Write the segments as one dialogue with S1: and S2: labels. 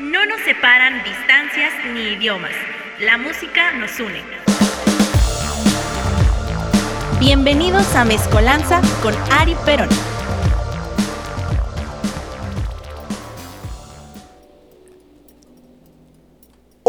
S1: No nos separan distancias ni idiomas. La música nos une. Bienvenidos a Mezcolanza con Ari Perón.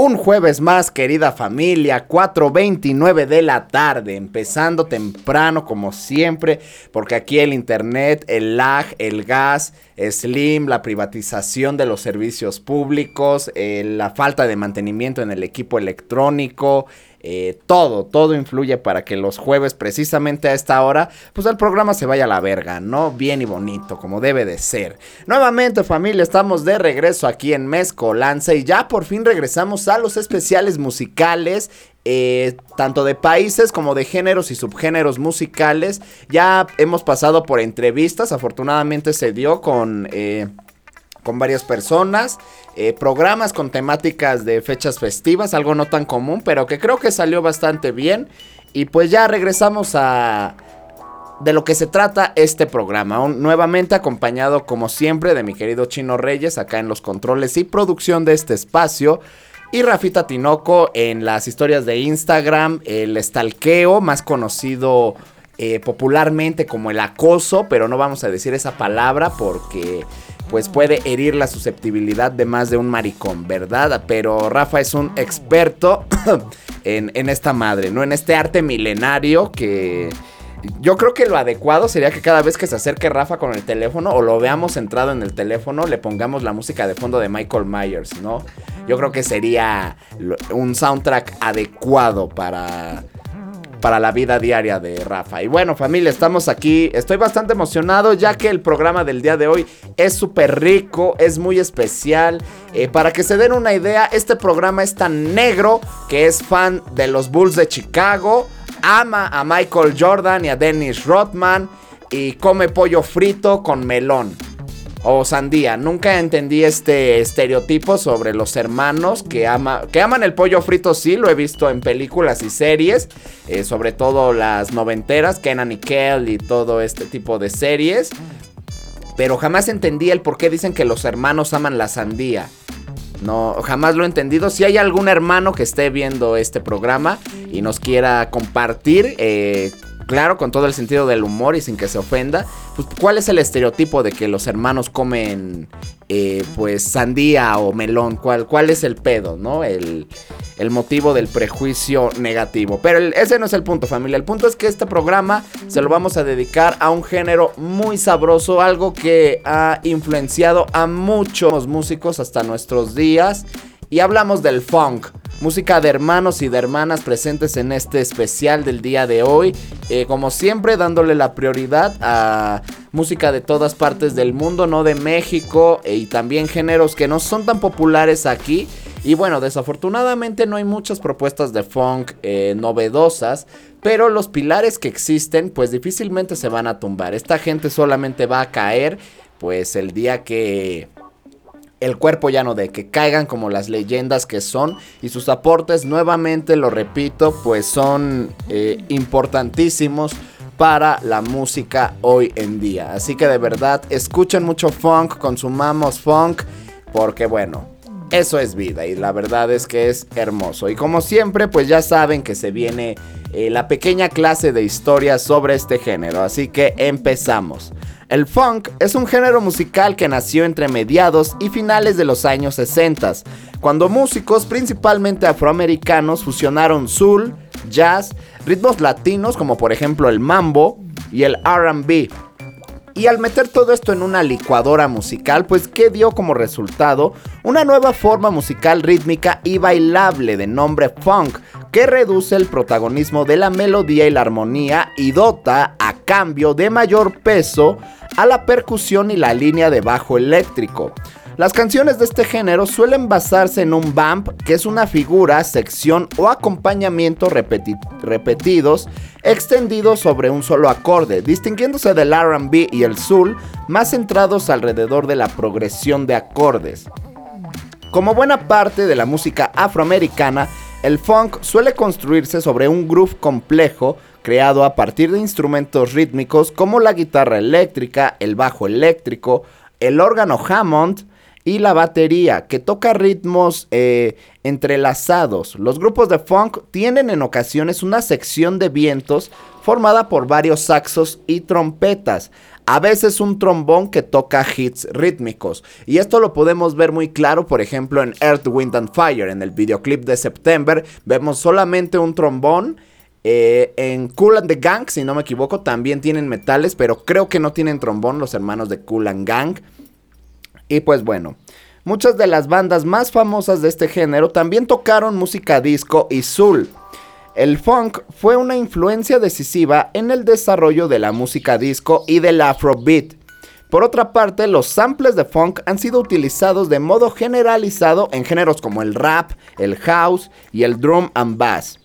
S2: Un jueves más, querida familia, 4.29 de la tarde, empezando temprano como siempre, porque aquí el internet, el lag, el gas, Slim, la privatización de los servicios públicos, eh, la falta de mantenimiento en el equipo electrónico, eh, todo, todo influye para que los jueves, precisamente a esta hora, pues el programa se vaya a la verga, ¿no? Bien y bonito, como debe de ser. Nuevamente, familia, estamos de regreso aquí en Mezcolanza y ya por fin regresamos a los especiales musicales. Eh, tanto de países como de géneros y subgéneros musicales. Ya hemos pasado por entrevistas, afortunadamente se dio con... Eh, con varias personas, eh, programas con temáticas de fechas festivas, algo no tan común, pero que creo que salió bastante bien. Y pues ya regresamos a de lo que se trata este programa, nuevamente acompañado como siempre de mi querido Chino Reyes acá en los controles y producción de este espacio. Y Rafita Tinoco en las historias de Instagram, el estalqueo, más conocido eh, popularmente como el acoso, pero no vamos a decir esa palabra porque pues puede herir la susceptibilidad de más de un maricón, ¿verdad? Pero Rafa es un experto en, esta madre, ¿no? En este arte milenario que... Yo creo que lo adecuado sería que cada vez que se acerque Rafa con el teléfono o lo veamos centrado en el teléfono, le pongamos la música de fondo de Michael Myers, ¿no? Yo creo que sería un soundtrack adecuado para para la vida diaria de Rafa. Y bueno, familia, estamos aquí. Estoy bastante emocionado ya que el programa del día de hoy es súper rico, es muy especial. Eh, para que se den una idea, este programa es tan negro que es fan de los Bulls de Chicago, ama a Michael Jordan y a Dennis Rodman y come pollo frito con melón o sandía. Nunca entendí este estereotipo sobre los hermanos que, ama, que aman el pollo frito. Sí, lo he visto en películas y series, eh, sobre todo las noventeras, Kenan y Kel y todo este tipo de series. Pero jamás entendí el por qué dicen que los hermanos aman la sandía. No, jamás lo he entendido. Si hay algún hermano que esté viendo este programa y nos quiera compartir eh, claro, con todo el sentido del humor y sin que se ofenda, pues ¿cuál es el estereotipo de que los hermanos comen eh, pues sandía o melón? ¿Cuál, ¿Cuál es el pedo, no? El, el motivo del prejuicio negativo. Pero ese no es el punto, familia. El punto es que este programa se lo vamos a dedicar a un género muy sabroso, algo que ha influenciado a muchos músicos hasta nuestros días. Y hablamos del funk música de hermanos y de hermanas presentes en este especial del día de hoy. Eh, como siempre, dándole la prioridad a música de todas partes del mundo, no de México, eh, y también géneros que no son tan populares aquí. Y bueno, desafortunadamente no hay muchas propuestas de funk eh, novedosas, pero los pilares que existen pues difícilmente se van a tumbar. Esta gente solamente va a caer pues el día que el cuerpo ya no de que caigan como las leyendas que son y sus aportes nuevamente lo repito pues son eh, importantísimos para la música hoy en día. Así que de verdad escuchen mucho funk consumamos funk porque bueno eso es vida y la verdad es que es hermoso. Y como siempre pues ya saben que se viene eh, la pequeña clase de historia sobre este género. Así que empezamos el funk es un género musical que nació entre mediados y finales de los años 60, cuando músicos principalmente afroamericanos fusionaron soul, jazz, ritmos latinos como por ejemplo el mambo y el RB. Y al meter todo esto en una licuadora musical, pues ¿qué dio como resultado? Una nueva forma musical rítmica y bailable de nombre funk, que reduce el protagonismo de la melodía y la armonía y dota a cambio de mayor peso a la percusión y la línea de bajo eléctrico. Las canciones de este género suelen basarse en un bump, que es una figura, sección o acompañamiento repetidos extendidos sobre un solo acorde, distinguiéndose del RB y el soul, más centrados alrededor de la progresión de acordes. Como buena parte de la música afroamericana, el funk suele construirse sobre un groove complejo creado a partir de instrumentos rítmicos como la guitarra eléctrica, el bajo eléctrico, el órgano Hammond, y la batería, que toca ritmos eh, entrelazados. Los grupos de funk tienen en ocasiones una sección de vientos formada por varios saxos y trompetas. A veces un trombón que toca hits rítmicos. Y esto lo podemos ver muy claro, por ejemplo, en Earth, Wind and Fire. En el videoclip de September vemos solamente un trombón. Eh, en Cool and the Gang, si no me equivoco, también tienen metales, pero creo que no tienen trombón los hermanos de Cool and Gang. Y pues bueno, muchas de las bandas más famosas de este género también tocaron música disco y soul. El funk fue una influencia decisiva en el desarrollo de la música disco y del afrobeat. Por otra parte, los samples de funk han sido utilizados de modo generalizado en géneros como el rap, el house y el drum and bass.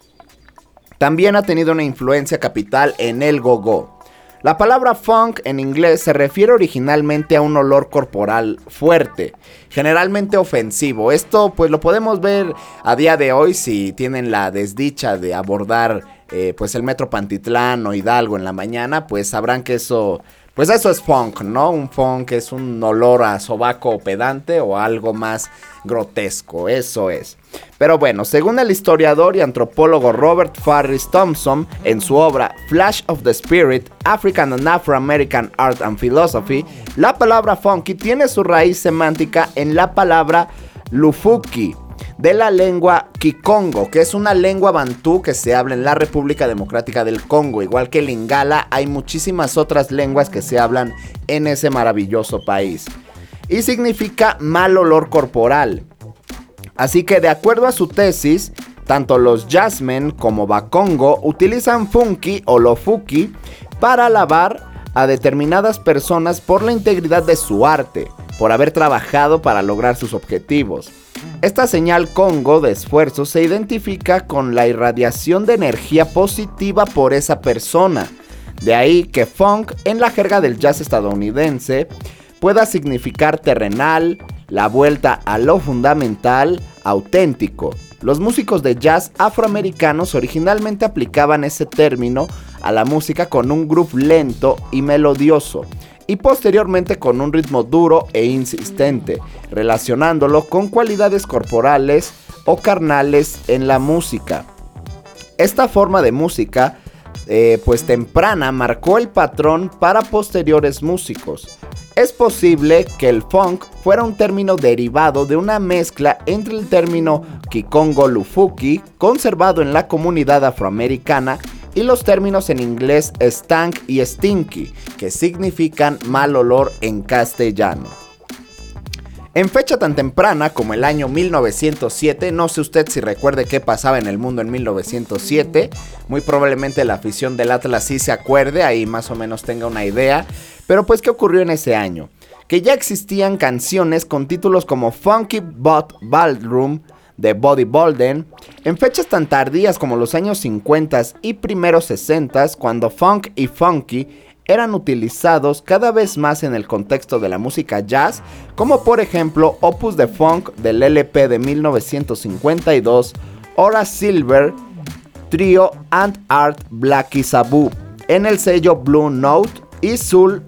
S2: También ha tenido una influencia capital en el go-go. La palabra funk en inglés se refiere originalmente a un olor corporal fuerte, generalmente ofensivo. Esto pues lo podemos ver a día de hoy si tienen la desdicha de abordar eh, pues el metro Pantitlán o Hidalgo en la mañana, pues sabrán que eso pues eso es funk, ¿no? Un funk es un olor a sobaco pedante o algo más grotesco, eso es. Pero bueno, según el historiador y antropólogo Robert Farris Thompson, en su obra Flash of the Spirit, African and Afro-American Art and Philosophy, la palabra funky tiene su raíz semántica en la palabra lufuki, de la lengua Kikongo, que es una lengua bantú que se habla en la República Democrática del Congo. Igual que Lingala, hay muchísimas otras lenguas que se hablan en ese maravilloso país. Y significa mal olor corporal. Así que de acuerdo a su tesis, tanto los jazzmen como Bakongo utilizan funky o lofuki para alabar a determinadas personas por la integridad de su arte, por haber trabajado para lograr sus objetivos. Esta señal Congo de esfuerzo se identifica con la irradiación de energía positiva por esa persona. De ahí que funk en la jerga del jazz estadounidense pueda significar terrenal, la vuelta a lo fundamental, auténtico. Los músicos de jazz afroamericanos originalmente aplicaban ese término a la música con un groove lento y melodioso, y posteriormente con un ritmo duro e insistente, relacionándolo con cualidades corporales o carnales en la música. Esta forma de música, eh, pues temprana, marcó el patrón para posteriores músicos. Es posible que el funk fuera un término derivado de una mezcla entre el término Kikongo Lufuki, conservado en la comunidad afroamericana, y los términos en inglés stank y stinky, que significan mal olor en castellano. En fecha tan temprana como el año 1907, no sé usted si recuerde qué pasaba en el mundo en 1907, muy probablemente la afición del Atlas sí se acuerde, ahí más o menos tenga una idea, pero pues ¿qué ocurrió en ese año? Que ya existían canciones con títulos como Funky Bot Ballroom, de Body Bolden, en fechas tan tardías como los años 50 y primeros 60, cuando funk y funky eran utilizados cada vez más en el contexto de la música jazz, como por ejemplo Opus de Funk del LP de 1952, Hora Silver, Trio and Art Blacky Sabu, en el sello Blue Note y Soul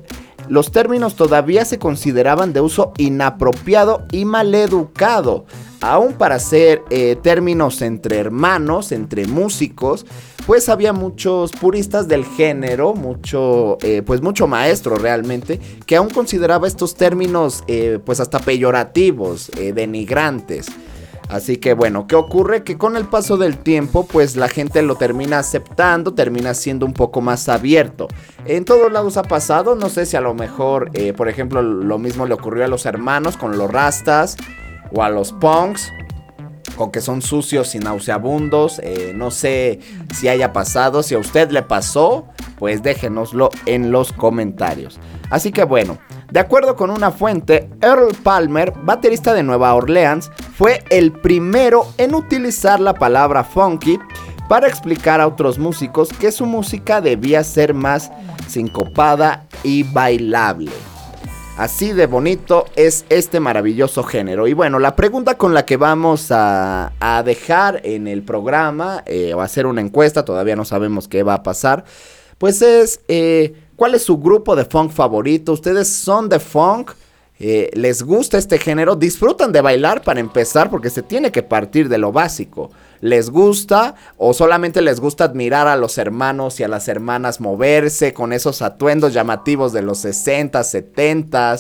S2: los términos todavía se consideraban de uso inapropiado y maleducado, aún para ser eh, términos entre hermanos, entre músicos, pues había muchos puristas del género, mucho, eh, pues mucho maestro realmente, que aún consideraba estos términos eh, pues hasta peyorativos, denigrantes. Así que bueno, ¿qué ocurre? Que con el paso del tiempo, pues la gente lo termina aceptando, termina siendo un poco más abierto. En todos lados ha pasado, no sé si a lo mejor, por ejemplo, lo mismo le ocurrió a los hermanos con los rastas o a los punks con que son sucios y nauseabundos. Eh, no sé si haya pasado, si a usted le pasó, pues déjenoslo en los comentarios. Así que bueno, de acuerdo con una fuente, Earl Palmer, baterista de Nueva Orleans, fue el primero en utilizar la palabra funky para explicar a otros músicos que su música debía ser más sincopada y bailable. Así de bonito es este maravilloso género. Y bueno, la pregunta con la que vamos a, dejar en el programa eh, o hacer una encuesta, todavía no sabemos qué va a pasar, pues es eh, ¿cuál es su grupo de funk favorito? ¿Ustedes son de funk? eh, les gusta este género, disfrutan de bailar para empezar porque se tiene que partir de lo básico. ¿Les gusta o solamente les gusta admirar a los hermanos y a las hermanas moverse con esos atuendos llamativos de los 60, 70?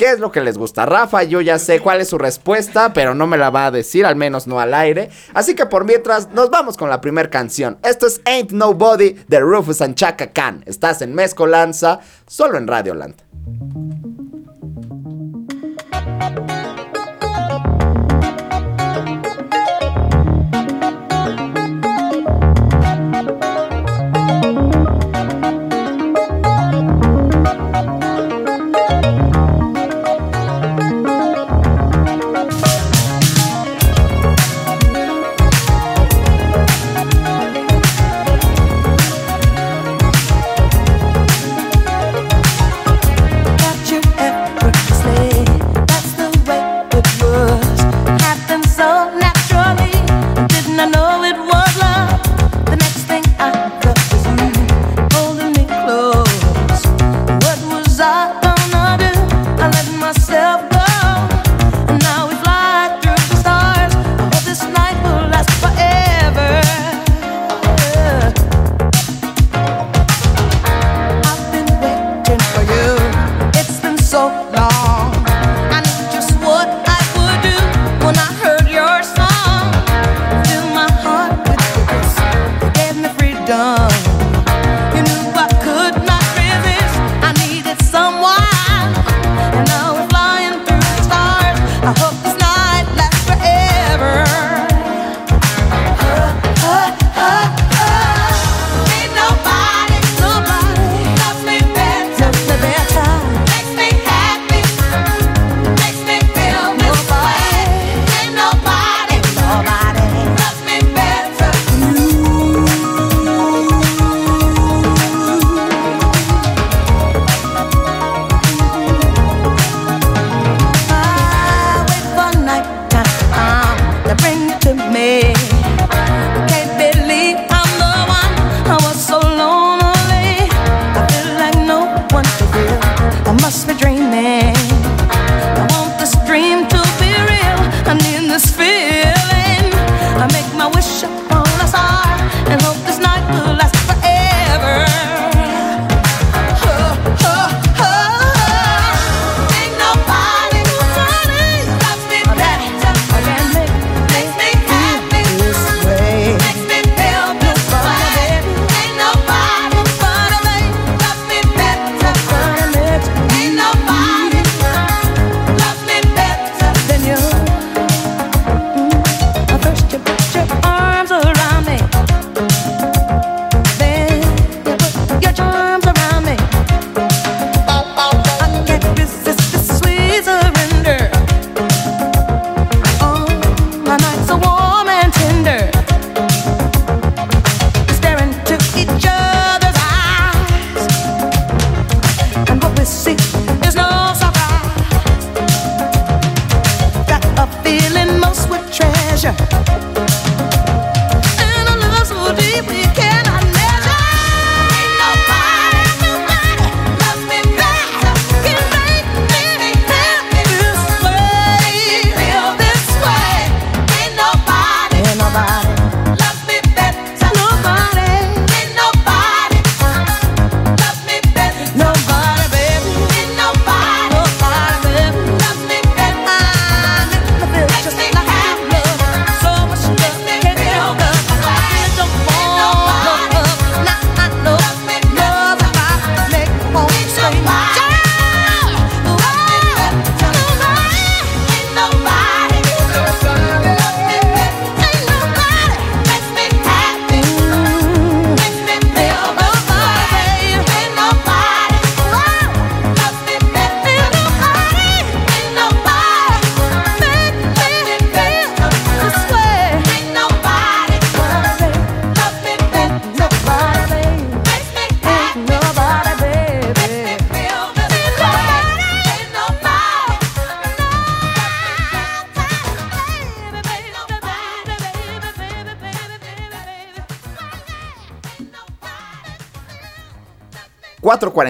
S2: ¿Qué es lo que les gusta? Rafa, yo ya sé cuál es su respuesta, pero no me la va a decir, al menos no al aire. Así que por mientras, nos vamos con la primera canción. Esto es Ain't Nobody de Rufus and Chaka Khan. Estás en Mezcolanza, solo en Radio Land.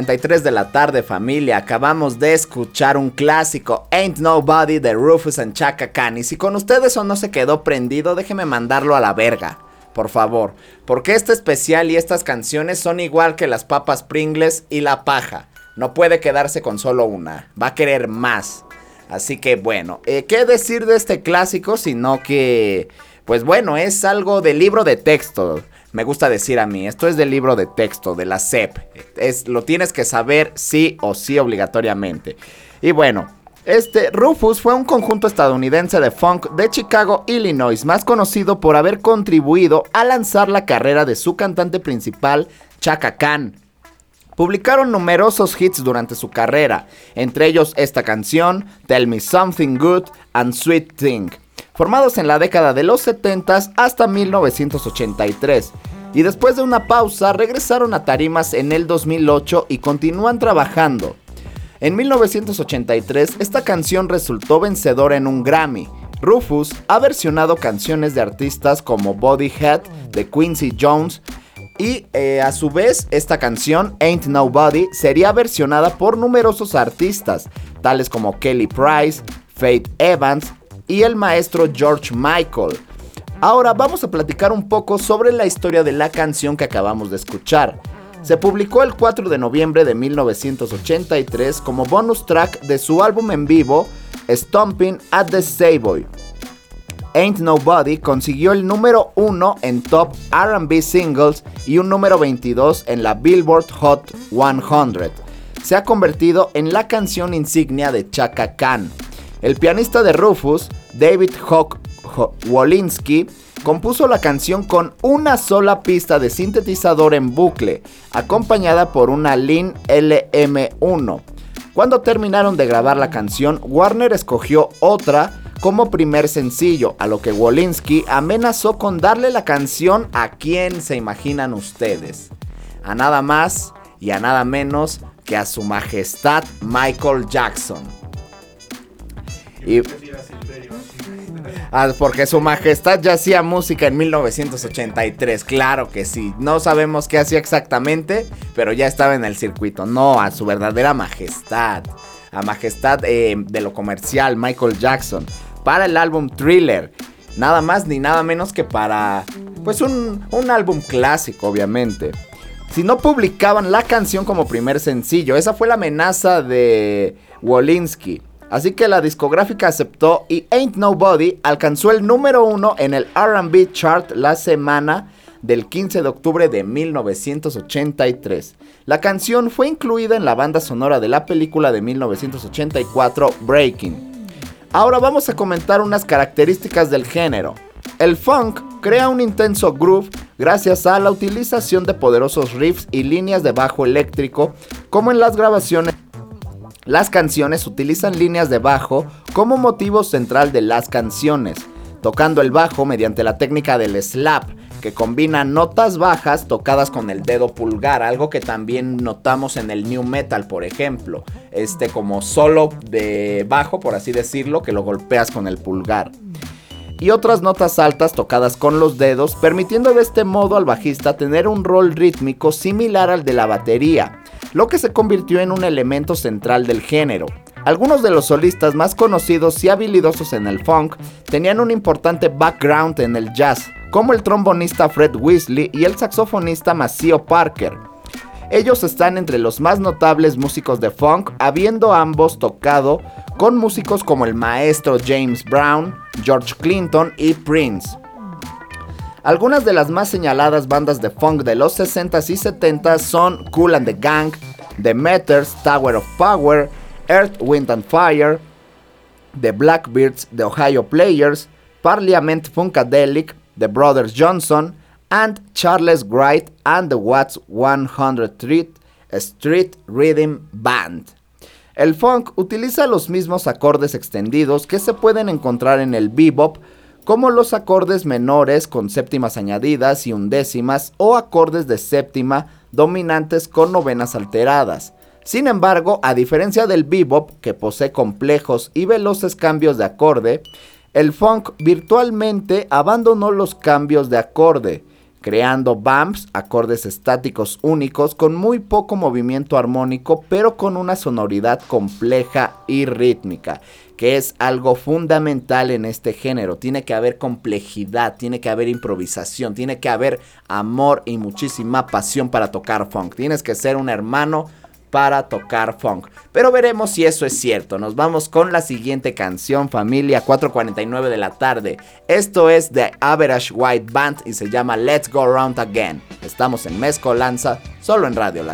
S2: 4.43 de la tarde familia, acabamos de escuchar un clásico Ain't Nobody de Rufus and Chaka Khan. Y si con ustedes o no se quedó prendido, déjeme mandarlo a la verga, por favor, porque este especial y estas canciones son igual que las papas Pringles y la paja, no puede quedarse con solo una, va a querer más. Así que bueno, eh, ¿qué decir de este clásico? Sino que, pues bueno, es algo de libro de texto me gusta decir a mí, esto es del libro de texto, de la SEP. Es, lo tienes que saber sí o sí obligatoriamente. Y bueno, este Rufus fue un conjunto estadounidense de funk de Chicago, Illinois, más conocido por haber contribuido a lanzar la carrera de su cantante principal, Chaka Khan. Publicaron numerosos hits durante su carrera, entre ellos esta canción, Tell Me Something Good and Sweet Thing formados en la década de los 70 hasta 1983. Y después de una pausa regresaron a tarimas en el 2008 y continúan trabajando. En 1983 esta canción resultó vencedora en un Grammy. Rufus ha versionado canciones de artistas como Body Head de Quincy Jones y eh, a su vez esta canción Ain't Nobody sería versionada por numerosos artistas tales como Kelly Price, Faith Evans, y el maestro George Michael. Ahora vamos a platicar un poco sobre la historia de la canción que acabamos de escuchar. Se publicó el 4 de noviembre de 1983 como bonus track de su álbum en vivo Stomping at the Savoy. Ain't Nobody consiguió el número 1 en top RB singles y un número 22 en la Billboard Hot 100. Se ha convertido en la canción insignia de Chaka Khan. El pianista de Rufus, David Hock Wolinski, compuso la canción con una sola pista de sintetizador en bucle, acompañada por una Lin LM1. Cuando terminaron de grabar la canción, Warner escogió otra como primer sencillo, a lo que Wolinski amenazó con darle la canción a quien se imaginan ustedes. A nada más y a nada menos que a su majestad Michael Jackson. Ah, porque su majestad ya hacía música en 1983, claro que sí. No sabemos qué hacía exactamente, pero ya estaba en el circuito. No, a su verdadera majestad. A majestad eh, de lo comercial, Michael Jackson. Para el álbum Thriller. Nada más ni nada menos que para, pues un, un álbum clásico, obviamente. Si no publicaban la canción como primer sencillo, esa fue la amenaza de Wolinski. Así que la discográfica aceptó y Ain't Nobody alcanzó el número uno en el RB chart la semana del 15 de octubre de 1983. La canción fue incluida en la banda sonora de la película de 1984 Breaking. Ahora vamos a comentar unas características del género. El funk crea un intenso groove gracias a la utilización de poderosos riffs y líneas de bajo eléctrico como en las grabaciones las canciones utilizan líneas de bajo como motivo central de las canciones, tocando el bajo mediante la técnica del slap, que combina notas bajas tocadas con el dedo pulgar, algo que también notamos en el new metal, por ejemplo, este como solo de bajo, por así decirlo, que lo golpeas con el pulgar. Y otras notas altas tocadas con los dedos, permitiendo de este modo al bajista tener un rol rítmico similar al de la batería, lo que se convirtió en un elemento central del género. Algunos de los solistas más conocidos y habilidosos en el funk tenían un importante background en el jazz, como el trombonista Fred Weasley y el saxofonista Maceo Parker. Ellos están entre los más notables músicos de funk, habiendo ambos tocado con músicos como el maestro James Brown, George Clinton y Prince. Algunas de las más señaladas bandas de funk de los 60s y 70s son Cool and the Gang, The Meters, Tower of Power, Earth, Wind and Fire, The Blackbirds, The Ohio Players, Parliament Funkadelic, The Brothers Johnson, and Charles Wright and the Watts 100 Street, Street Rhythm Band. El funk utiliza los mismos acordes extendidos que se pueden encontrar en el bebop, como los acordes menores con séptimas añadidas y undécimas o acordes de séptima dominantes con novenas alteradas. Sin embargo, a diferencia del bebop, que posee complejos y veloces cambios de acorde, el funk virtualmente abandonó los cambios de acorde,
S3: creando bumps, acordes estáticos únicos con muy poco movimiento armónico, pero con una sonoridad compleja y rítmica, que es algo fundamental en este género. Tiene que haber complejidad, tiene que haber improvisación, tiene que haber amor y muchísima pasión para tocar funk. Tienes que ser un hermano para tocar funk. Pero veremos si eso es cierto. Nos vamos con la siguiente canción, familia, 4.49 de la tarde. Esto es The Average White Band y se llama Let's Go Round Again. Estamos en Mezcolanza, solo en Radio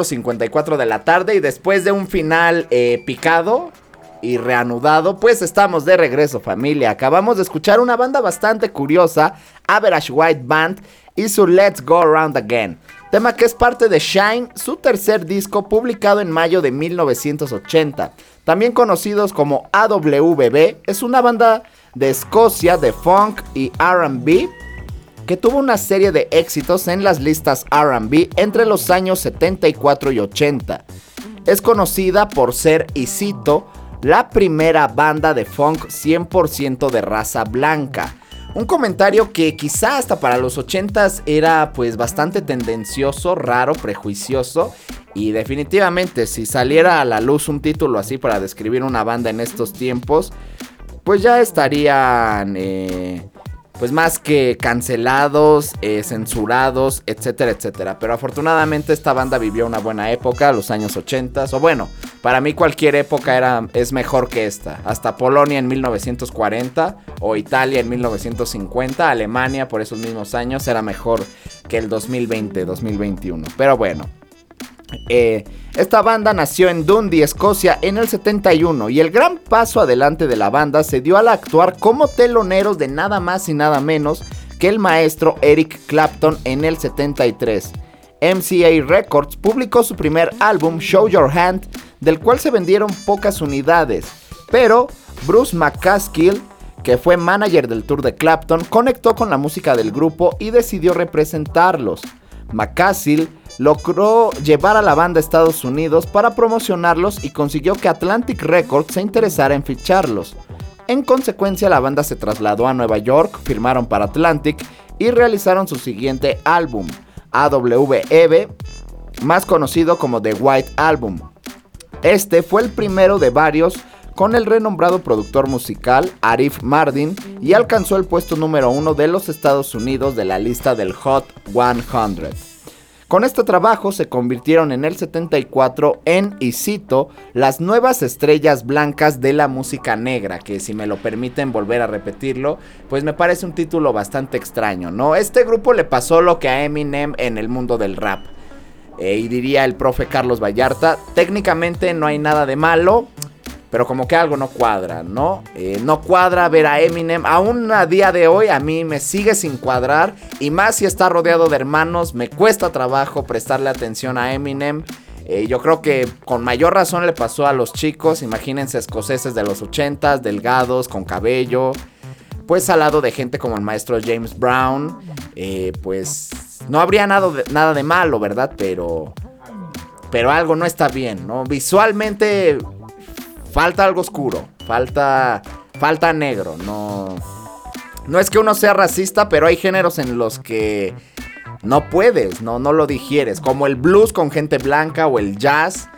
S2: 4.54 de la tarde y después de un final eh, picado y reanudado, pues estamos de regreso familia. Acabamos de escuchar una banda bastante curiosa, Average White Band y su Let's Go Around Again. Tema que es parte de Shine, su tercer disco publicado en mayo de 1980. También conocidos como AWB, es una banda de Escocia de funk y RB que tuvo una serie de éxitos en las listas RB entre los años 74 y 80. Es conocida por ser, y cito, la primera banda de funk 100% de raza blanca. Un comentario que quizá hasta para los 80s era pues bastante tendencioso, raro, prejuicioso y definitivamente si saliera a la luz un título así para describir una banda en estos tiempos, pues ya estarían eh, pues más que cancelados, eh, censurados, etcétera, etcétera. Pero afortunadamente esta banda vivió una buena época, los años 80, o bueno, para mí cualquier época era, es mejor que esta. Hasta Polonia en 1940 o Italia en 1950, Alemania por esos mismos años era mejor que el 2020, 2021. Pero bueno. Eh, esta banda nació en Dundee, Escocia, en el 71 y el gran paso adelante de la banda se dio al actuar como teloneros de nada más y nada menos que el maestro Eric Clapton en el 73. MCA Records publicó su primer álbum Show Your Hand, del cual se vendieron pocas unidades, pero Bruce McCaskill, que fue manager del tour de Clapton, conectó con la música del grupo y decidió representarlos. McCaskill logró llevar a la banda a Estados Unidos para promocionarlos y consiguió que Atlantic Records se interesara en ficharlos. En consecuencia, la banda se trasladó a Nueva York, firmaron para Atlantic y realizaron su siguiente álbum, AWEB, más conocido como The White Album. Este fue el primero de varios con el renombrado productor musical Arif Mardin y alcanzó el puesto número uno de los Estados Unidos de la lista del Hot 100. Con este trabajo se convirtieron en el 74 en, y cito, las nuevas estrellas blancas de la música negra, que si me lo permiten volver a repetirlo, pues me parece un título bastante extraño, ¿no? Este grupo le pasó lo que a Eminem en el mundo del rap. Eh, y diría el profe Carlos Vallarta, técnicamente no hay nada de malo, pero como que algo no cuadra, ¿no? Eh, no cuadra ver a Eminem, aún a día de hoy a mí me sigue sin cuadrar, y más si está rodeado de hermanos, me cuesta trabajo prestarle atención a Eminem. Eh, yo creo que con mayor razón le pasó a los chicos, imagínense escoceses de los 80 delgados, con cabello, pues al lado de gente como el maestro James Brown, eh, pues no habría nada de, nada de malo, ¿verdad? Pero, pero algo no está bien, ¿no? Visualmente falta algo oscuro, falta, falta negro, no... No es que uno sea racista, pero hay géneros en los que no puedes, no, no lo digieres, como el blues con gente blanca o el jazz.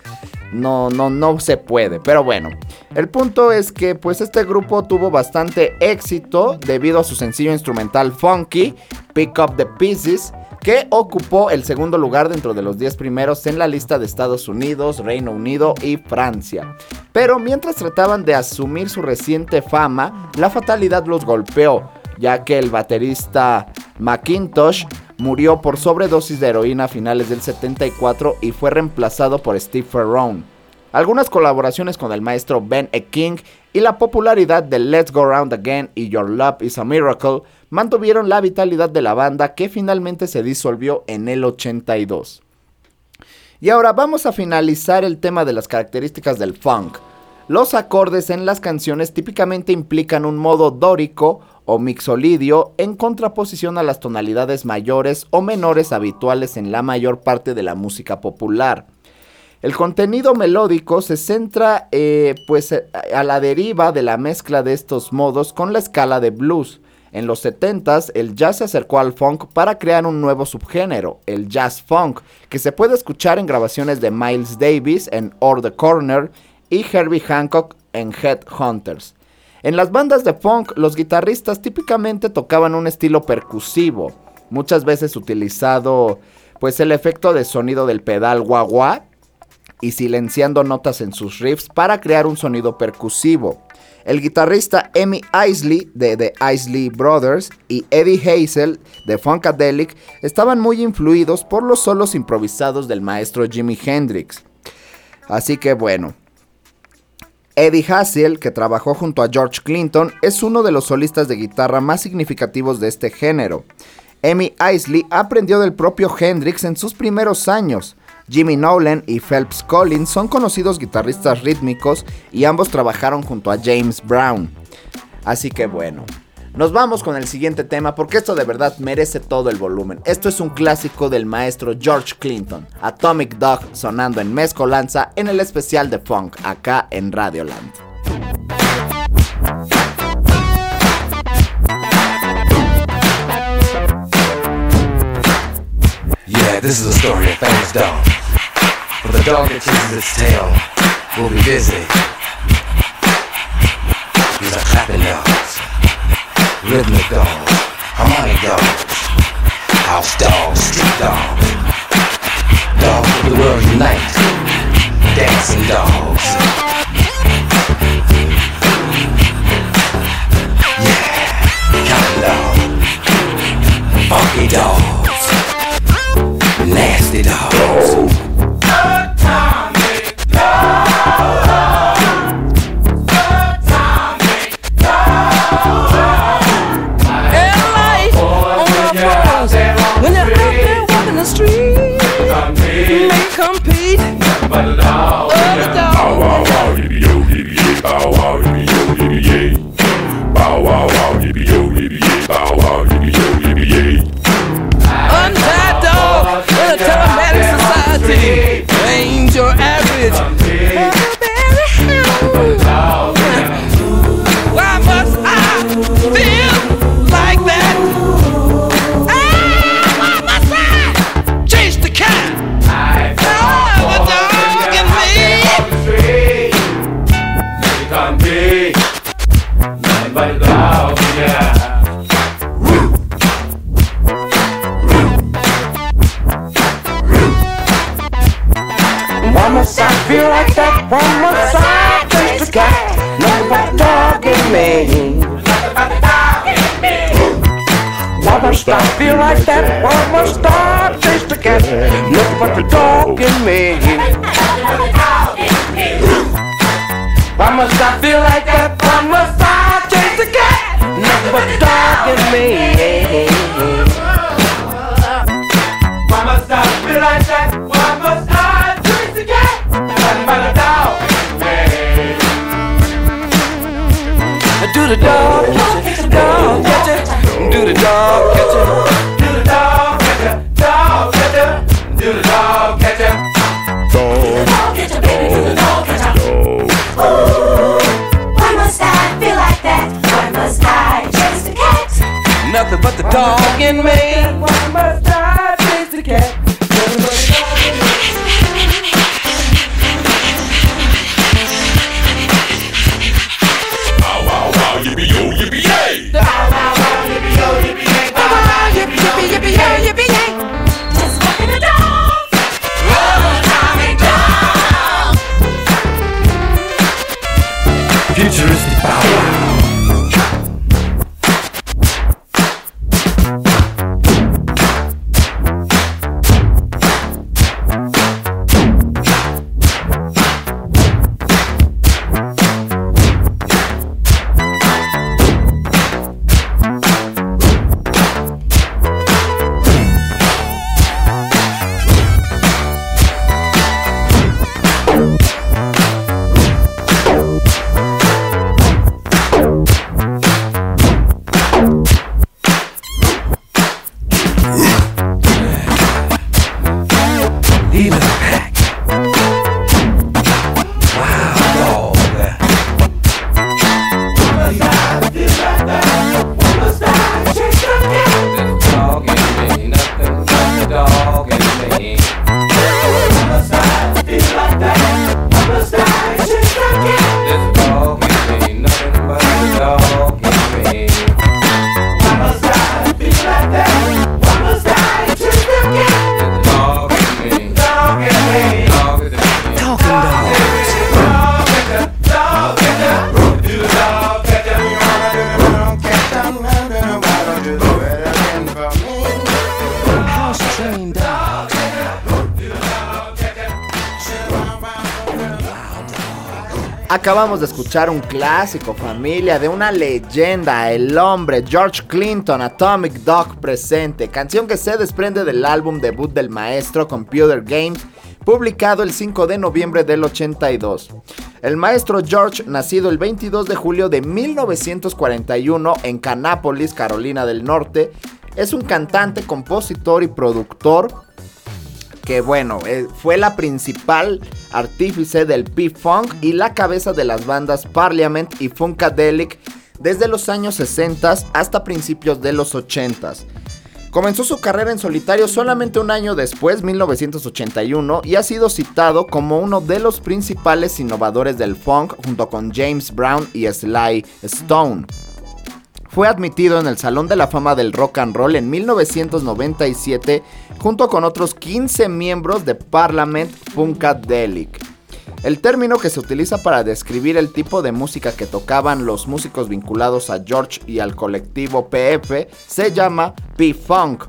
S2: No, no, no se puede. Pero bueno, el punto es que pues este grupo tuvo bastante éxito debido a su sencillo instrumental Funky, Pick Up the Pieces, que ocupó el segundo lugar dentro de los 10 primeros en la lista de Estados Unidos, Reino Unido y Francia. Pero mientras trataban de asumir su reciente fama, la fatalidad los golpeó, ya que el baterista McIntosh murió por sobredosis de heroína a finales del 74 y fue reemplazado por Steve Ferrone. Algunas colaboraciones con el maestro Ben E. King y la popularidad de Let's Go Round Again y Your Love is a Miracle mantuvieron la vitalidad de la banda que finalmente se disolvió en el 82. Y ahora vamos a finalizar el tema de las características del funk. Los acordes en las canciones típicamente implican un modo dórico o mixolidio en contraposición a las tonalidades mayores o menores habituales en la mayor parte de la música popular. El contenido melódico se centra eh, pues a la deriva de la mezcla de estos modos con la escala de blues, en los 70s, el jazz se acercó al funk para crear un nuevo subgénero, el jazz funk, que se puede escuchar en grabaciones de Miles Davis en Or the Corner y Herbie Hancock en Headhunters. En las bandas de funk, los guitarristas típicamente tocaban un estilo percusivo, muchas veces utilizado pues el efecto de sonido del pedal wah y silenciando notas en sus riffs para crear un sonido percusivo. El guitarrista Emmy Isley de The Isley Brothers y Eddie Hazel de Funkadelic estaban muy influidos por los solos improvisados del maestro Jimi Hendrix. Así que bueno, Eddie Hazel, que trabajó junto a George Clinton, es uno de los solistas de guitarra más significativos de este género. Emmy Isley aprendió del propio Hendrix en sus primeros años. Jimmy Nolan y Phelps Collins son conocidos guitarristas rítmicos y ambos trabajaron junto a James Brown. Así que bueno, nos vamos con el siguiente tema porque esto de verdad merece todo el volumen. Esto es un clásico del maestro George Clinton, Atomic Dog sonando en mezcolanza en el especial de funk acá en Radioland.
S4: Yeah, this is a story of famous dog. For the dog that chases its tail will be busy. These are clapping dogs, rhythmic dogs, harmonic dogs, house dogs, street dogs, dogs of the world unite, dancing dogs. Funky dog nasty dogs.
S2: Un clásico, familia, de una leyenda, el hombre George Clinton, Atomic Dog presente, canción que se desprende del álbum debut del maestro Computer Games, publicado el 5 de noviembre del 82. El maestro George, nacido el 22 de julio de 1941 en Canápolis, Carolina del Norte, es un cantante, compositor y productor que bueno, eh, fue la principal artífice del P-Funk y la cabeza de las bandas Parliament y Funkadelic desde los años 60 hasta principios de los 80. Comenzó su carrera en solitario solamente un año después, 1981, y ha sido citado como uno de los principales innovadores del funk junto con James Brown y Sly Stone. Fue admitido en el Salón de la Fama del Rock and Roll en 1997 junto con otros 15 miembros de Parliament Funkadelic. El término que se utiliza para describir el tipo de música que tocaban los músicos vinculados a George y al colectivo PF se llama P-Funk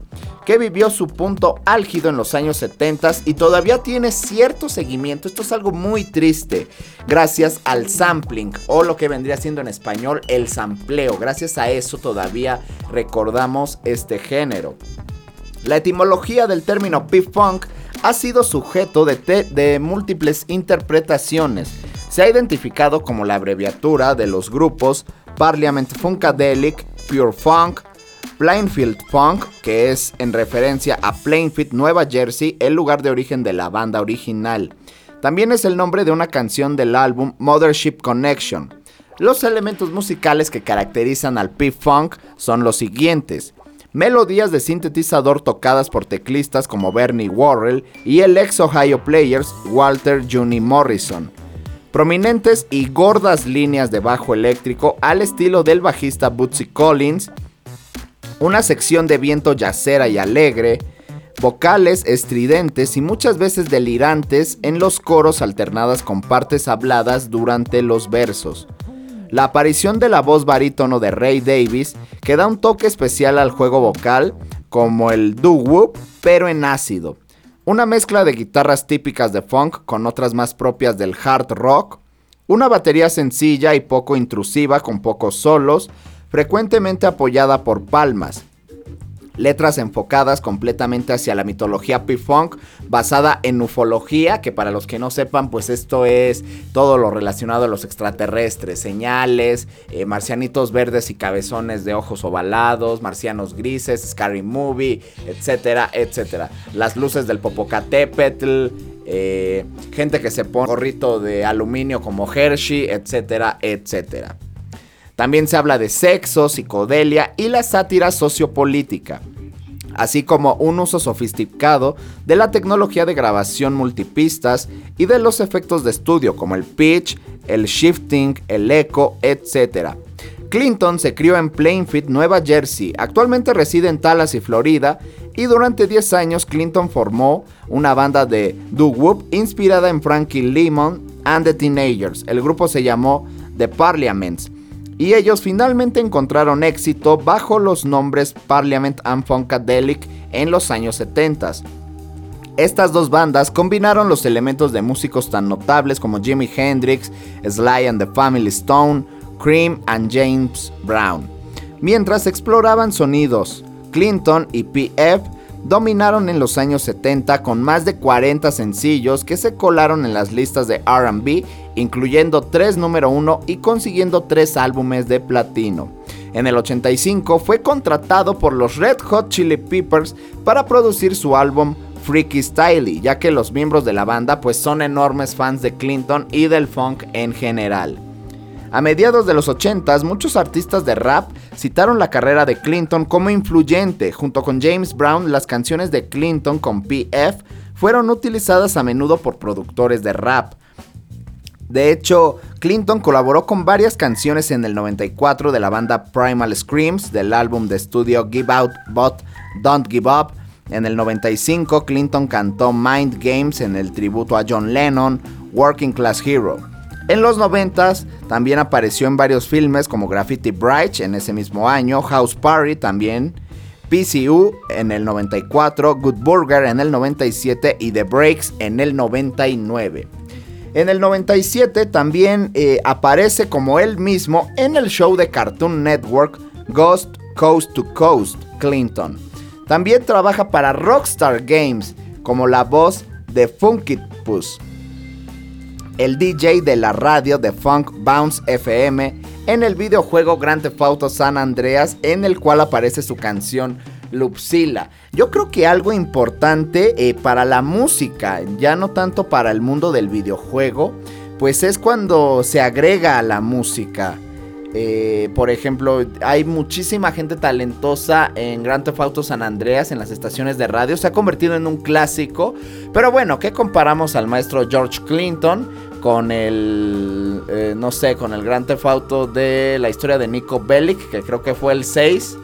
S2: que vivió su punto álgido en los años 70 y todavía tiene cierto seguimiento. Esto es algo muy triste. Gracias al sampling o lo que vendría siendo en español el sampleo. Gracias a eso todavía recordamos este género. La etimología del término P-Funk ha sido sujeto de, de múltiples interpretaciones. Se ha identificado como la abreviatura de los grupos Parliament Funkadelic, Pure Funk, Plainfield Funk, que es en referencia a Plainfield, Nueva Jersey, el lugar de origen de la banda original. También es el nombre de una canción del álbum Mothership Connection. Los elementos musicales que caracterizan al P-Funk son los siguientes. Melodías de sintetizador tocadas por teclistas como Bernie Worrell y el ex Ohio Players Walter Juni Morrison. Prominentes y gordas líneas de bajo eléctrico al estilo del bajista Bootsy Collins una sección de viento yacera y alegre, vocales estridentes y muchas veces delirantes en los coros alternadas con partes habladas durante los versos. La aparición de la voz barítono de Ray Davis que da un toque especial al juego vocal, como el doo-wop, pero en ácido. Una mezcla de guitarras típicas de funk con otras más propias del hard rock. Una batería sencilla y poco intrusiva con pocos solos frecuentemente apoyada por palmas. Letras enfocadas completamente hacia la mitología P-Funk, basada en ufología, que para los que no sepan, pues esto es todo lo relacionado a los extraterrestres, señales, eh, marcianitos verdes y cabezones de ojos ovalados, marcianos grises, Scary Movie, etcétera, etcétera. Las luces del Popocatépetl, eh, gente que se pone gorrito de aluminio como Hershey, etcétera, etcétera. También se habla de sexo, psicodelia y la sátira sociopolítica, así como un uso sofisticado de la tecnología de grabación multipistas y de los efectos de estudio como el pitch, el shifting, el eco, etc. Clinton se crió en Plainfield, Nueva Jersey, actualmente reside en Tallahassee, Florida, y durante 10 años Clinton formó una banda de doo-wop inspirada en Frankie Lemon and the Teenagers. El grupo se llamó The Parliaments y ellos finalmente encontraron éxito bajo los nombres Parliament and Funkadelic en los años 70. Estas dos bandas combinaron los elementos de músicos tan notables como Jimi Hendrix, Sly and the Family Stone, Cream and James Brown. Mientras exploraban sonidos, Clinton y PF dominaron en los años 70 con más de 40 sencillos que se colaron en las listas de RB, incluyendo 3 número 1 y consiguiendo 3 álbumes de platino. En el 85 fue contratado por los Red Hot Chili Peppers para producir su álbum Freaky Styley, ya que los miembros de la banda pues son enormes fans de Clinton y del funk en general. A mediados de los 80 muchos artistas de rap citaron la carrera de Clinton como influyente. Junto con James Brown, las canciones de Clinton con PF fueron utilizadas a menudo por productores de rap. De hecho, Clinton colaboró con varias canciones en el 94 de la banda Primal Screams del álbum de estudio Give Out But Don't Give Up. En el 95, Clinton cantó Mind Games en el tributo a John Lennon, Working Class Hero. En los 90 también apareció en varios filmes como Graffiti Bright en ese mismo año, House Party también, PCU en el 94, Good Burger en el 97 y The Breaks en el 99. En el 97 también eh, aparece como él mismo en el show de Cartoon Network Ghost Coast to Coast, Clinton. También trabaja para Rockstar Games como la voz de Funky Puss, el DJ de la radio de Funk Bounce FM en el videojuego Grand Theft San Andreas en el cual aparece su canción Lupsila. Yo creo que algo importante eh, para la música, ya no tanto para el mundo del videojuego, pues es cuando se agrega a la música. Eh, por ejemplo, hay muchísima gente talentosa en Grand Theft Auto San Andreas en las estaciones de radio. Se ha convertido en un clásico. Pero bueno, ¿qué comparamos al maestro George Clinton con el, eh, no sé, con el Grand Theft Auto de la historia de Nico Bellic, que creo que fue el 6?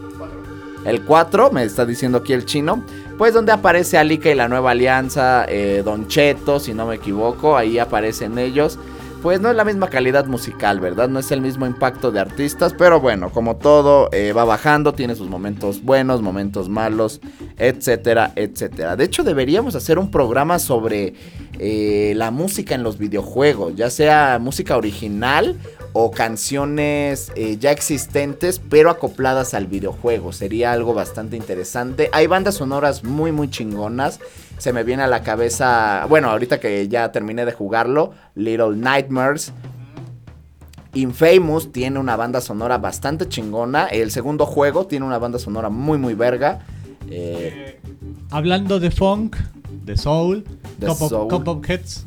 S2: El 4, me está diciendo aquí el chino. Pues donde aparece Alika y la nueva alianza, eh, Don Cheto, si no me equivoco, ahí aparecen ellos pues no es la misma calidad musical, ¿verdad? No es el mismo impacto de artistas, pero bueno, como todo eh, va bajando, tiene sus momentos buenos, momentos malos, etcétera, etcétera. De hecho, deberíamos hacer un programa sobre eh, la música en los videojuegos, ya sea música original o canciones eh, ya existentes pero acopladas al videojuego. Sería algo bastante interesante. Hay bandas sonoras muy muy chingonas. Se me viene a la cabeza, bueno, ahorita que ya terminé de jugarlo, Little Nightmares. Infamous tiene una banda sonora bastante chingona. El segundo juego tiene una banda sonora muy muy verga. Eh,
S5: Hablando de funk, de soul,
S2: De
S5: of-
S2: soul.
S5: Of Heads,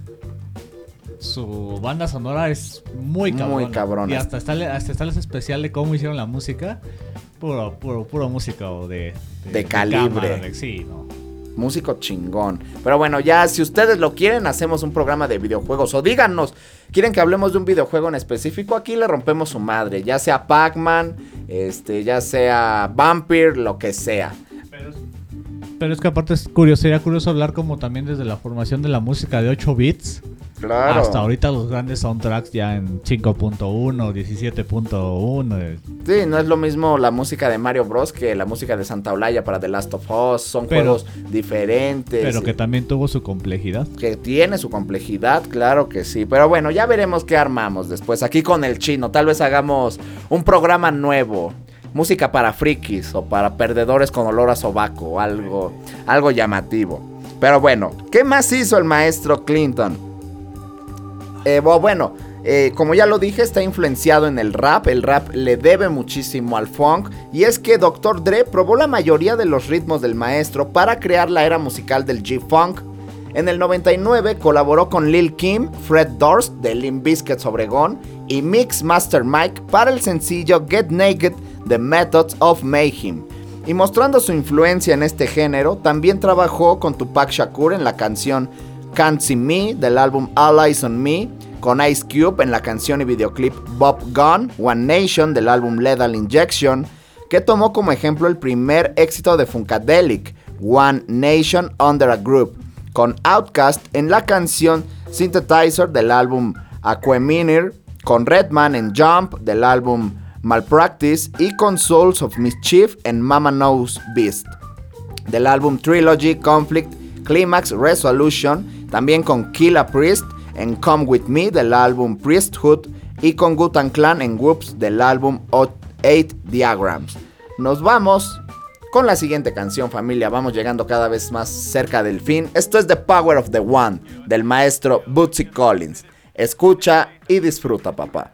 S5: su banda sonora es muy
S2: Muy
S5: cabrona.
S2: cabrona.
S5: Y hasta está, hasta está el especial de cómo hicieron la música. Puro, puro, puro música o de,
S2: De calibre.
S5: cámara, de- sí, no.
S2: Músico chingón. Pero bueno, ya si ustedes lo quieren, hacemos un programa de videojuegos. O díganos, ¿quieren que hablemos de un videojuego en específico? Aquí le rompemos su madre. Ya sea Pac-Man, este, ya sea Vampire, lo que sea.
S5: Pero es que aparte es curioso, sería curioso hablar como también desde la formación de la música de 8 bits.
S2: Claro.
S5: Hasta ahorita los grandes soundtracks ya en 5.1, 17.1. eh,
S2: Sí, no es lo mismo la música de Mario Bros. que la música de Santa Olaya para The Last of Us. Son
S5: Pero-
S2: juegos diferentes.
S5: Pero que también tuvo su complejidad.
S2: que tiene su complejidad, claro que sí. Pero bueno, ya veremos qué armamos después. Aquí con el chino, tal vez hagamos un programa nuevo. Música para frikis o para perdedores con olor a sobaco. Algo, algo llamativo. Pero bueno, ¿qué más hizo el maestro Clinton? Eh, bu- bueno, eh, como ya lo dije, está influenciado en el rap. El rap le debe muchísimo al funk. Y es que Dr. Dre probó la mayoría de los ritmos del maestro para crear la era musical del G-Funk. En el 99 colaboró con Lil Kim, Fred Durst de Limp Bizkit Obregón y Mix Master Mike para el sencillo Get Naked The Methods of Mayhem. Y mostrando su influencia en este género, también trabajó con Tupac Shakur en la canción Can't See Me del álbum All Eyes on Me, con Ice Cube en la canción y videoclip Bob Gun, One Nation del álbum Lethal Injection, que tomó como ejemplo el primer éxito de Funkadelic, One Nation Under a Group, con Outkast en la canción Synthetizer del álbum Aqueminer, con Redman en Jump del álbum Malpractice y con Souls of Mischief en Mama Knows Beast del álbum Trilogy, Conflict, Climax, Resolution, también con Kill Priest en Come With Me del álbum Priesthood y con Gutan Clan en Whoops del álbum 8 Diagrams. Nos vamos con la siguiente canción familia, vamos llegando cada vez más cerca del fin. Esto es The Power of the One del maestro Bootsy Collins. Escucha y disfruta papá.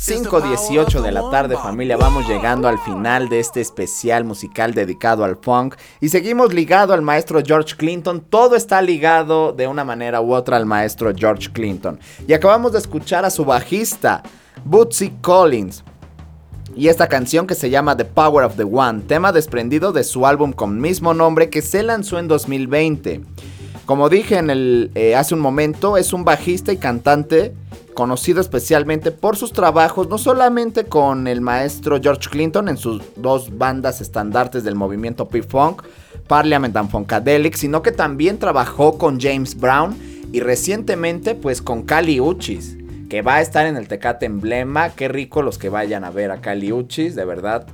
S2: 5.18 de la tarde familia, vamos llegando al final de este especial musical dedicado al funk. Y seguimos ligado al maestro George Clinton, todo está ligado de una manera u otra al maestro George Clinton. Y acabamos de escuchar a su bajista Bootsy Collins. Y esta canción que se llama The Power of the One, tema desprendido de su álbum con mismo nombre que se lanzó en 2020. Como dije en el, eh, hace un momento, es un bajista y cantante conocido especialmente por sus trabajos no solamente con el maestro George Clinton en sus dos bandas estandartes del movimiento P-Funk, Parliament and Funkadelic, sino que también trabajó con James Brown y recientemente pues con Cali Uchis, que va a estar en el Tecate Emblema. Qué rico los que vayan a ver a Cali Uchis, de verdad.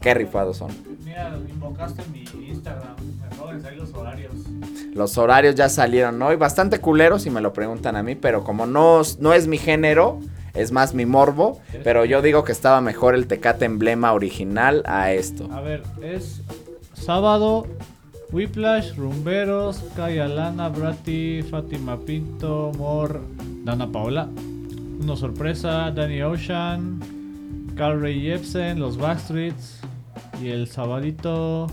S2: Qué rifados son.
S5: Mira, invocaste mi Instagram. Los horarios.
S2: Los horarios ya salieron hoy, bastante culeros si me lo preguntan a mí, pero como no, no es mi género, es más mi morbo, pero yo digo que estaba mejor el Tecate emblema original a esto.
S5: A ver, es sábado. Whiplash, Rumberos, Kaya Lana, Brati, Fátima Pinto, Mor, Dana Paola. Uno sorpresa, Danny Ocean, Carl Ray Jepsen, Los Backstreets. Y el sabadito,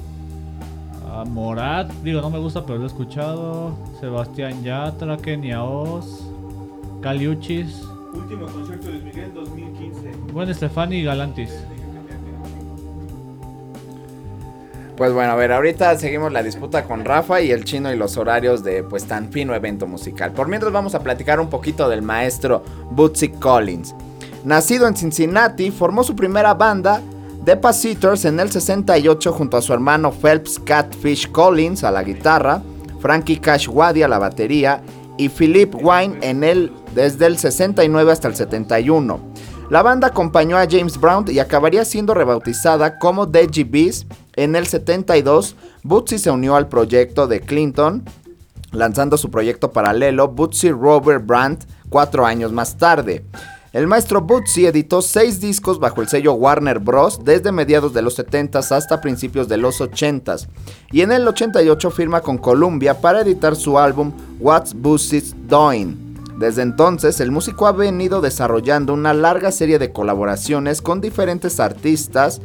S5: a Morat. Digo, no me gusta, pero lo he escuchado. Sebastián Yatra, Kenia Oz, Caliuchis.
S6: Último concierto de Miguel 2015.
S5: Buen Stefani y Galantis.
S2: Pues bueno, a ver, ahorita seguimos la disputa con Rafa y el chino y los horarios de pues tan fino evento musical. Por mientras vamos a platicar un poquito del maestro Bootsy Collins. Nacido en Cincinnati, formó su primera banda The Passitors en el 68 junto a su hermano Phelps Catfish Collins a la guitarra, Frankie Cash Waddy a la batería y Philip Wine en el desde el 69 hasta el 71. La banda acompañó a James Brown y acabaría siendo rebautizada como The GBs. En el 72, Bootsy se unió al proyecto de Clinton, lanzando su proyecto paralelo Bootsy Robert Brandt cuatro años más tarde. El maestro Bootsy editó seis discos bajo el sello Warner Bros. desde mediados de los 70s hasta principios de los 80s y en el 88 firma con Columbia para editar su álbum What's Bootsy's Doing. Desde entonces, el músico ha venido desarrollando una larga serie de colaboraciones con diferentes artistas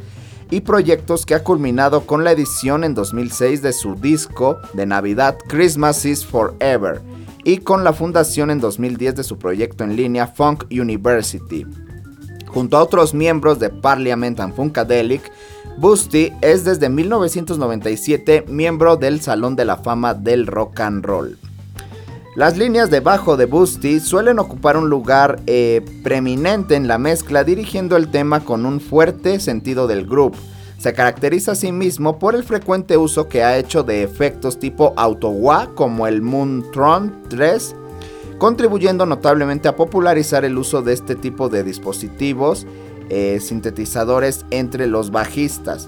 S2: y proyectos que ha culminado con la edición en 2006 de su disco de Navidad Christmas is Forever y con la fundación en 2010 de su proyecto en línea Funk University. Junto a otros miembros de Parliament and Funkadelic, Boosty es desde 1997 miembro del Salón de la Fama del Rock and Roll. Las líneas de bajo de Boosty suelen ocupar un lugar eh, preeminente en la mezcla dirigiendo el tema con un fuerte sentido del groove. Se caracteriza a sí mismo por el frecuente uso que ha hecho de efectos tipo auto-wah como el Moontron 3, contribuyendo notablemente a popularizar el uso de este tipo de dispositivos eh, sintetizadores entre los bajistas.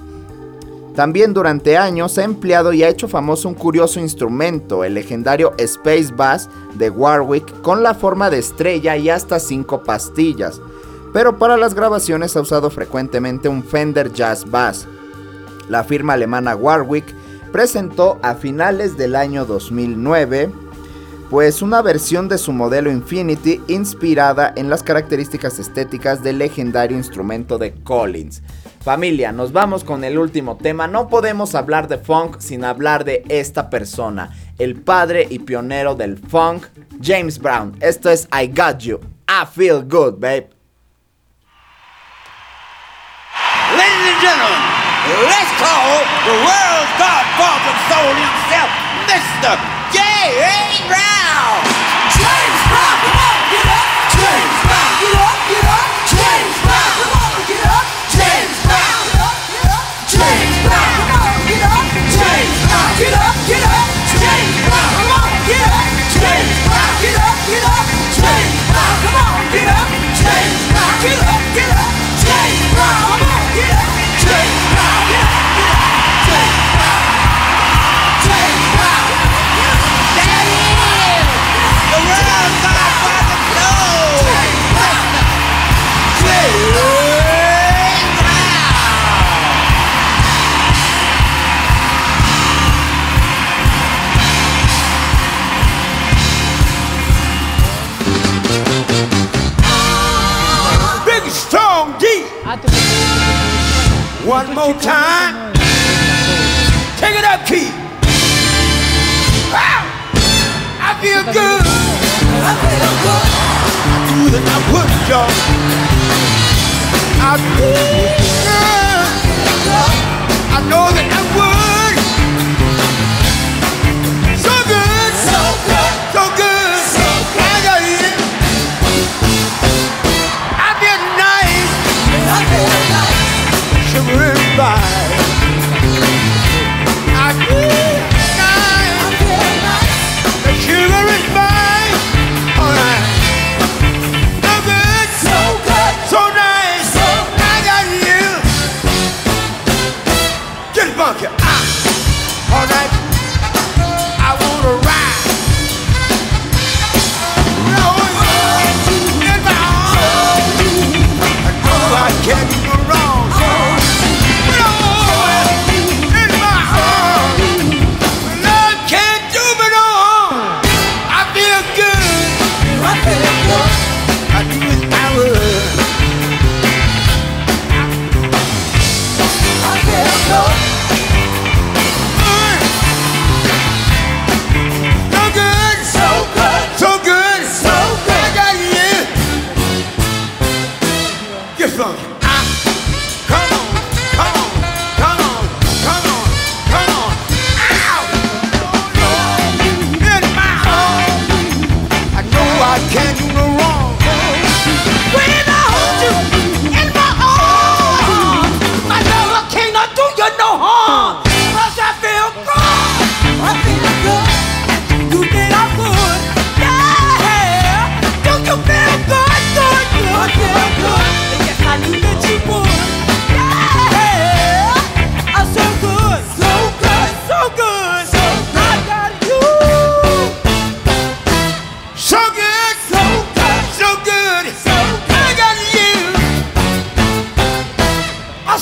S2: También durante años ha empleado y ha hecho famoso un curioso instrumento, el legendario Space Bass de Warwick, con la forma de estrella y hasta 5 pastillas. Pero para las grabaciones ha usado frecuentemente un Fender Jazz Bass. La firma alemana Warwick presentó a finales del año 2009 pues una versión de su modelo Infinity inspirada en las características estéticas del legendario instrumento de Collins. Familia, nos vamos con el último tema. No podemos hablar de funk sin hablar de esta persona, el padre y pionero del funk, James Brown. Esto es I Got You. I feel good, babe.
S7: Gentlemen, let's call the world's godfather soul himself, Mr. James Brown. James Brown, come on, get up. James Brown, get up, get up. James Brown, come on, get up. James Brown, get up, get up. James Brown, come on, get up. James Brown, get up, get up. James Brown, come on, get up. James Brown, get up, get up. James Brown, come on, get up. James Brown, get up.
S8: One more time. Take it up, Keith. Wow. I feel good. I feel good. Do that I would, y'all. I feel good. I know that I would.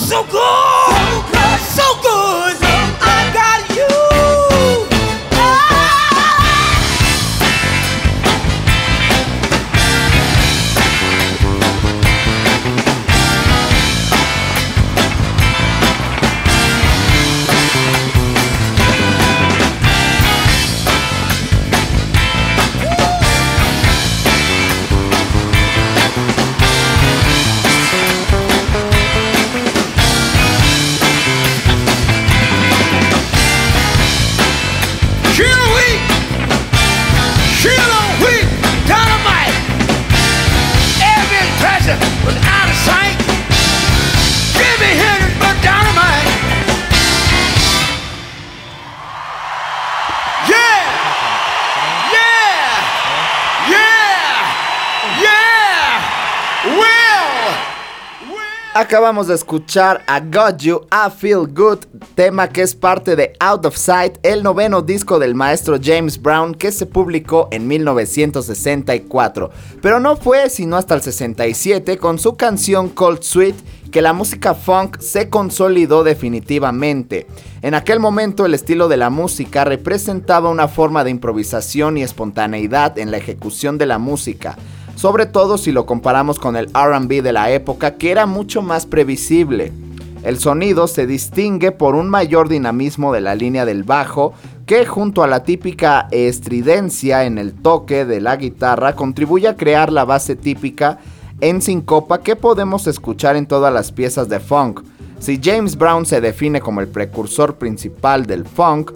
S8: so.
S2: Acabamos de escuchar a Got You, I Feel Good, tema que es parte de Out of Sight, el noveno disco del maestro James Brown que se publicó en 1964. Pero no fue sino hasta el 67 con su canción Cold Sweet que la música funk se consolidó definitivamente. En aquel momento el estilo de la música representaba una forma de improvisación y espontaneidad en la ejecución de la música sobre todo si lo comparamos con el RB de la época que era mucho más previsible. El sonido se distingue por un mayor dinamismo de la línea del bajo que junto a la típica estridencia en el toque de la guitarra contribuye a crear la base típica en sincopa que podemos escuchar en todas las piezas de funk. Si James Brown se define como el precursor principal del funk,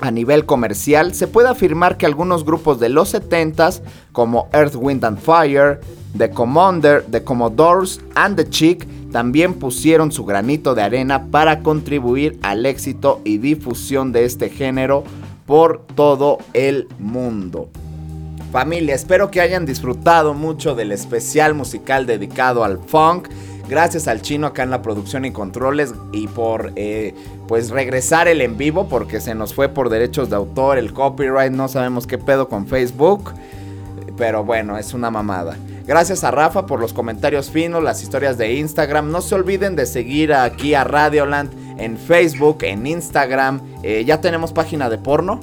S2: A nivel comercial, se puede afirmar que algunos grupos de los 70s, como Earth, Wind and Fire, The Commander, The Commodores and The Chick, también pusieron su granito de arena para contribuir al éxito y difusión de este género por todo el mundo. Familia, espero que hayan disfrutado mucho del especial musical dedicado al funk. Gracias al chino acá en la producción y controles y por eh, pues regresar el en vivo porque se nos fue por derechos de autor, el copyright, no sabemos qué pedo con Facebook. Pero bueno, es una mamada. Gracias a Rafa por los comentarios finos, las historias de Instagram. No se olviden de seguir aquí a Radioland en Facebook, en Instagram. Eh, ya tenemos página de porno.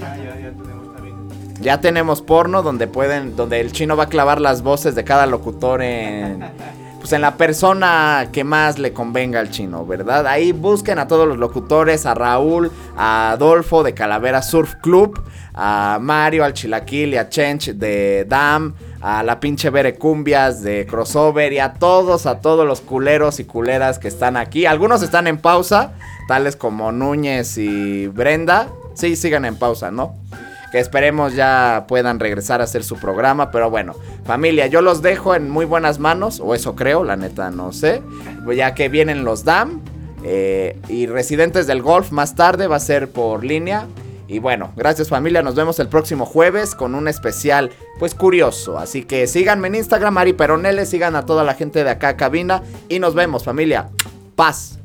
S6: Ya, ya, ya tenemos también.
S2: Ya tenemos porno donde pueden, donde el chino va a clavar las voces de cada locutor en, pues en la persona que más le convenga al chino, ¿verdad? Ahí busquen a todos los locutores, a Raúl, a Adolfo de Calavera Surf Club, a Mario, al Chilaquil y a Chench de Dam, a la pinche Bere Cumbias de Crossover y a todos, a todos los culeros y culeras que están aquí. Algunos están en pausa, tales como Núñez y Brenda. Sí, sigan en pausa, ¿no? Que esperemos ya puedan regresar a hacer su programa. Pero bueno, familia, yo los dejo en muy buenas manos, o eso creo, la neta no sé. Ya que vienen los DAM eh, y Residentes del Golf más tarde va a ser por línea. Y bueno, gracias familia, nos vemos el próximo jueves con un especial pues curioso. Así que síganme en Instagram, Ari Peronele, sigan a toda la gente de acá cabina y nos vemos familia. Paz.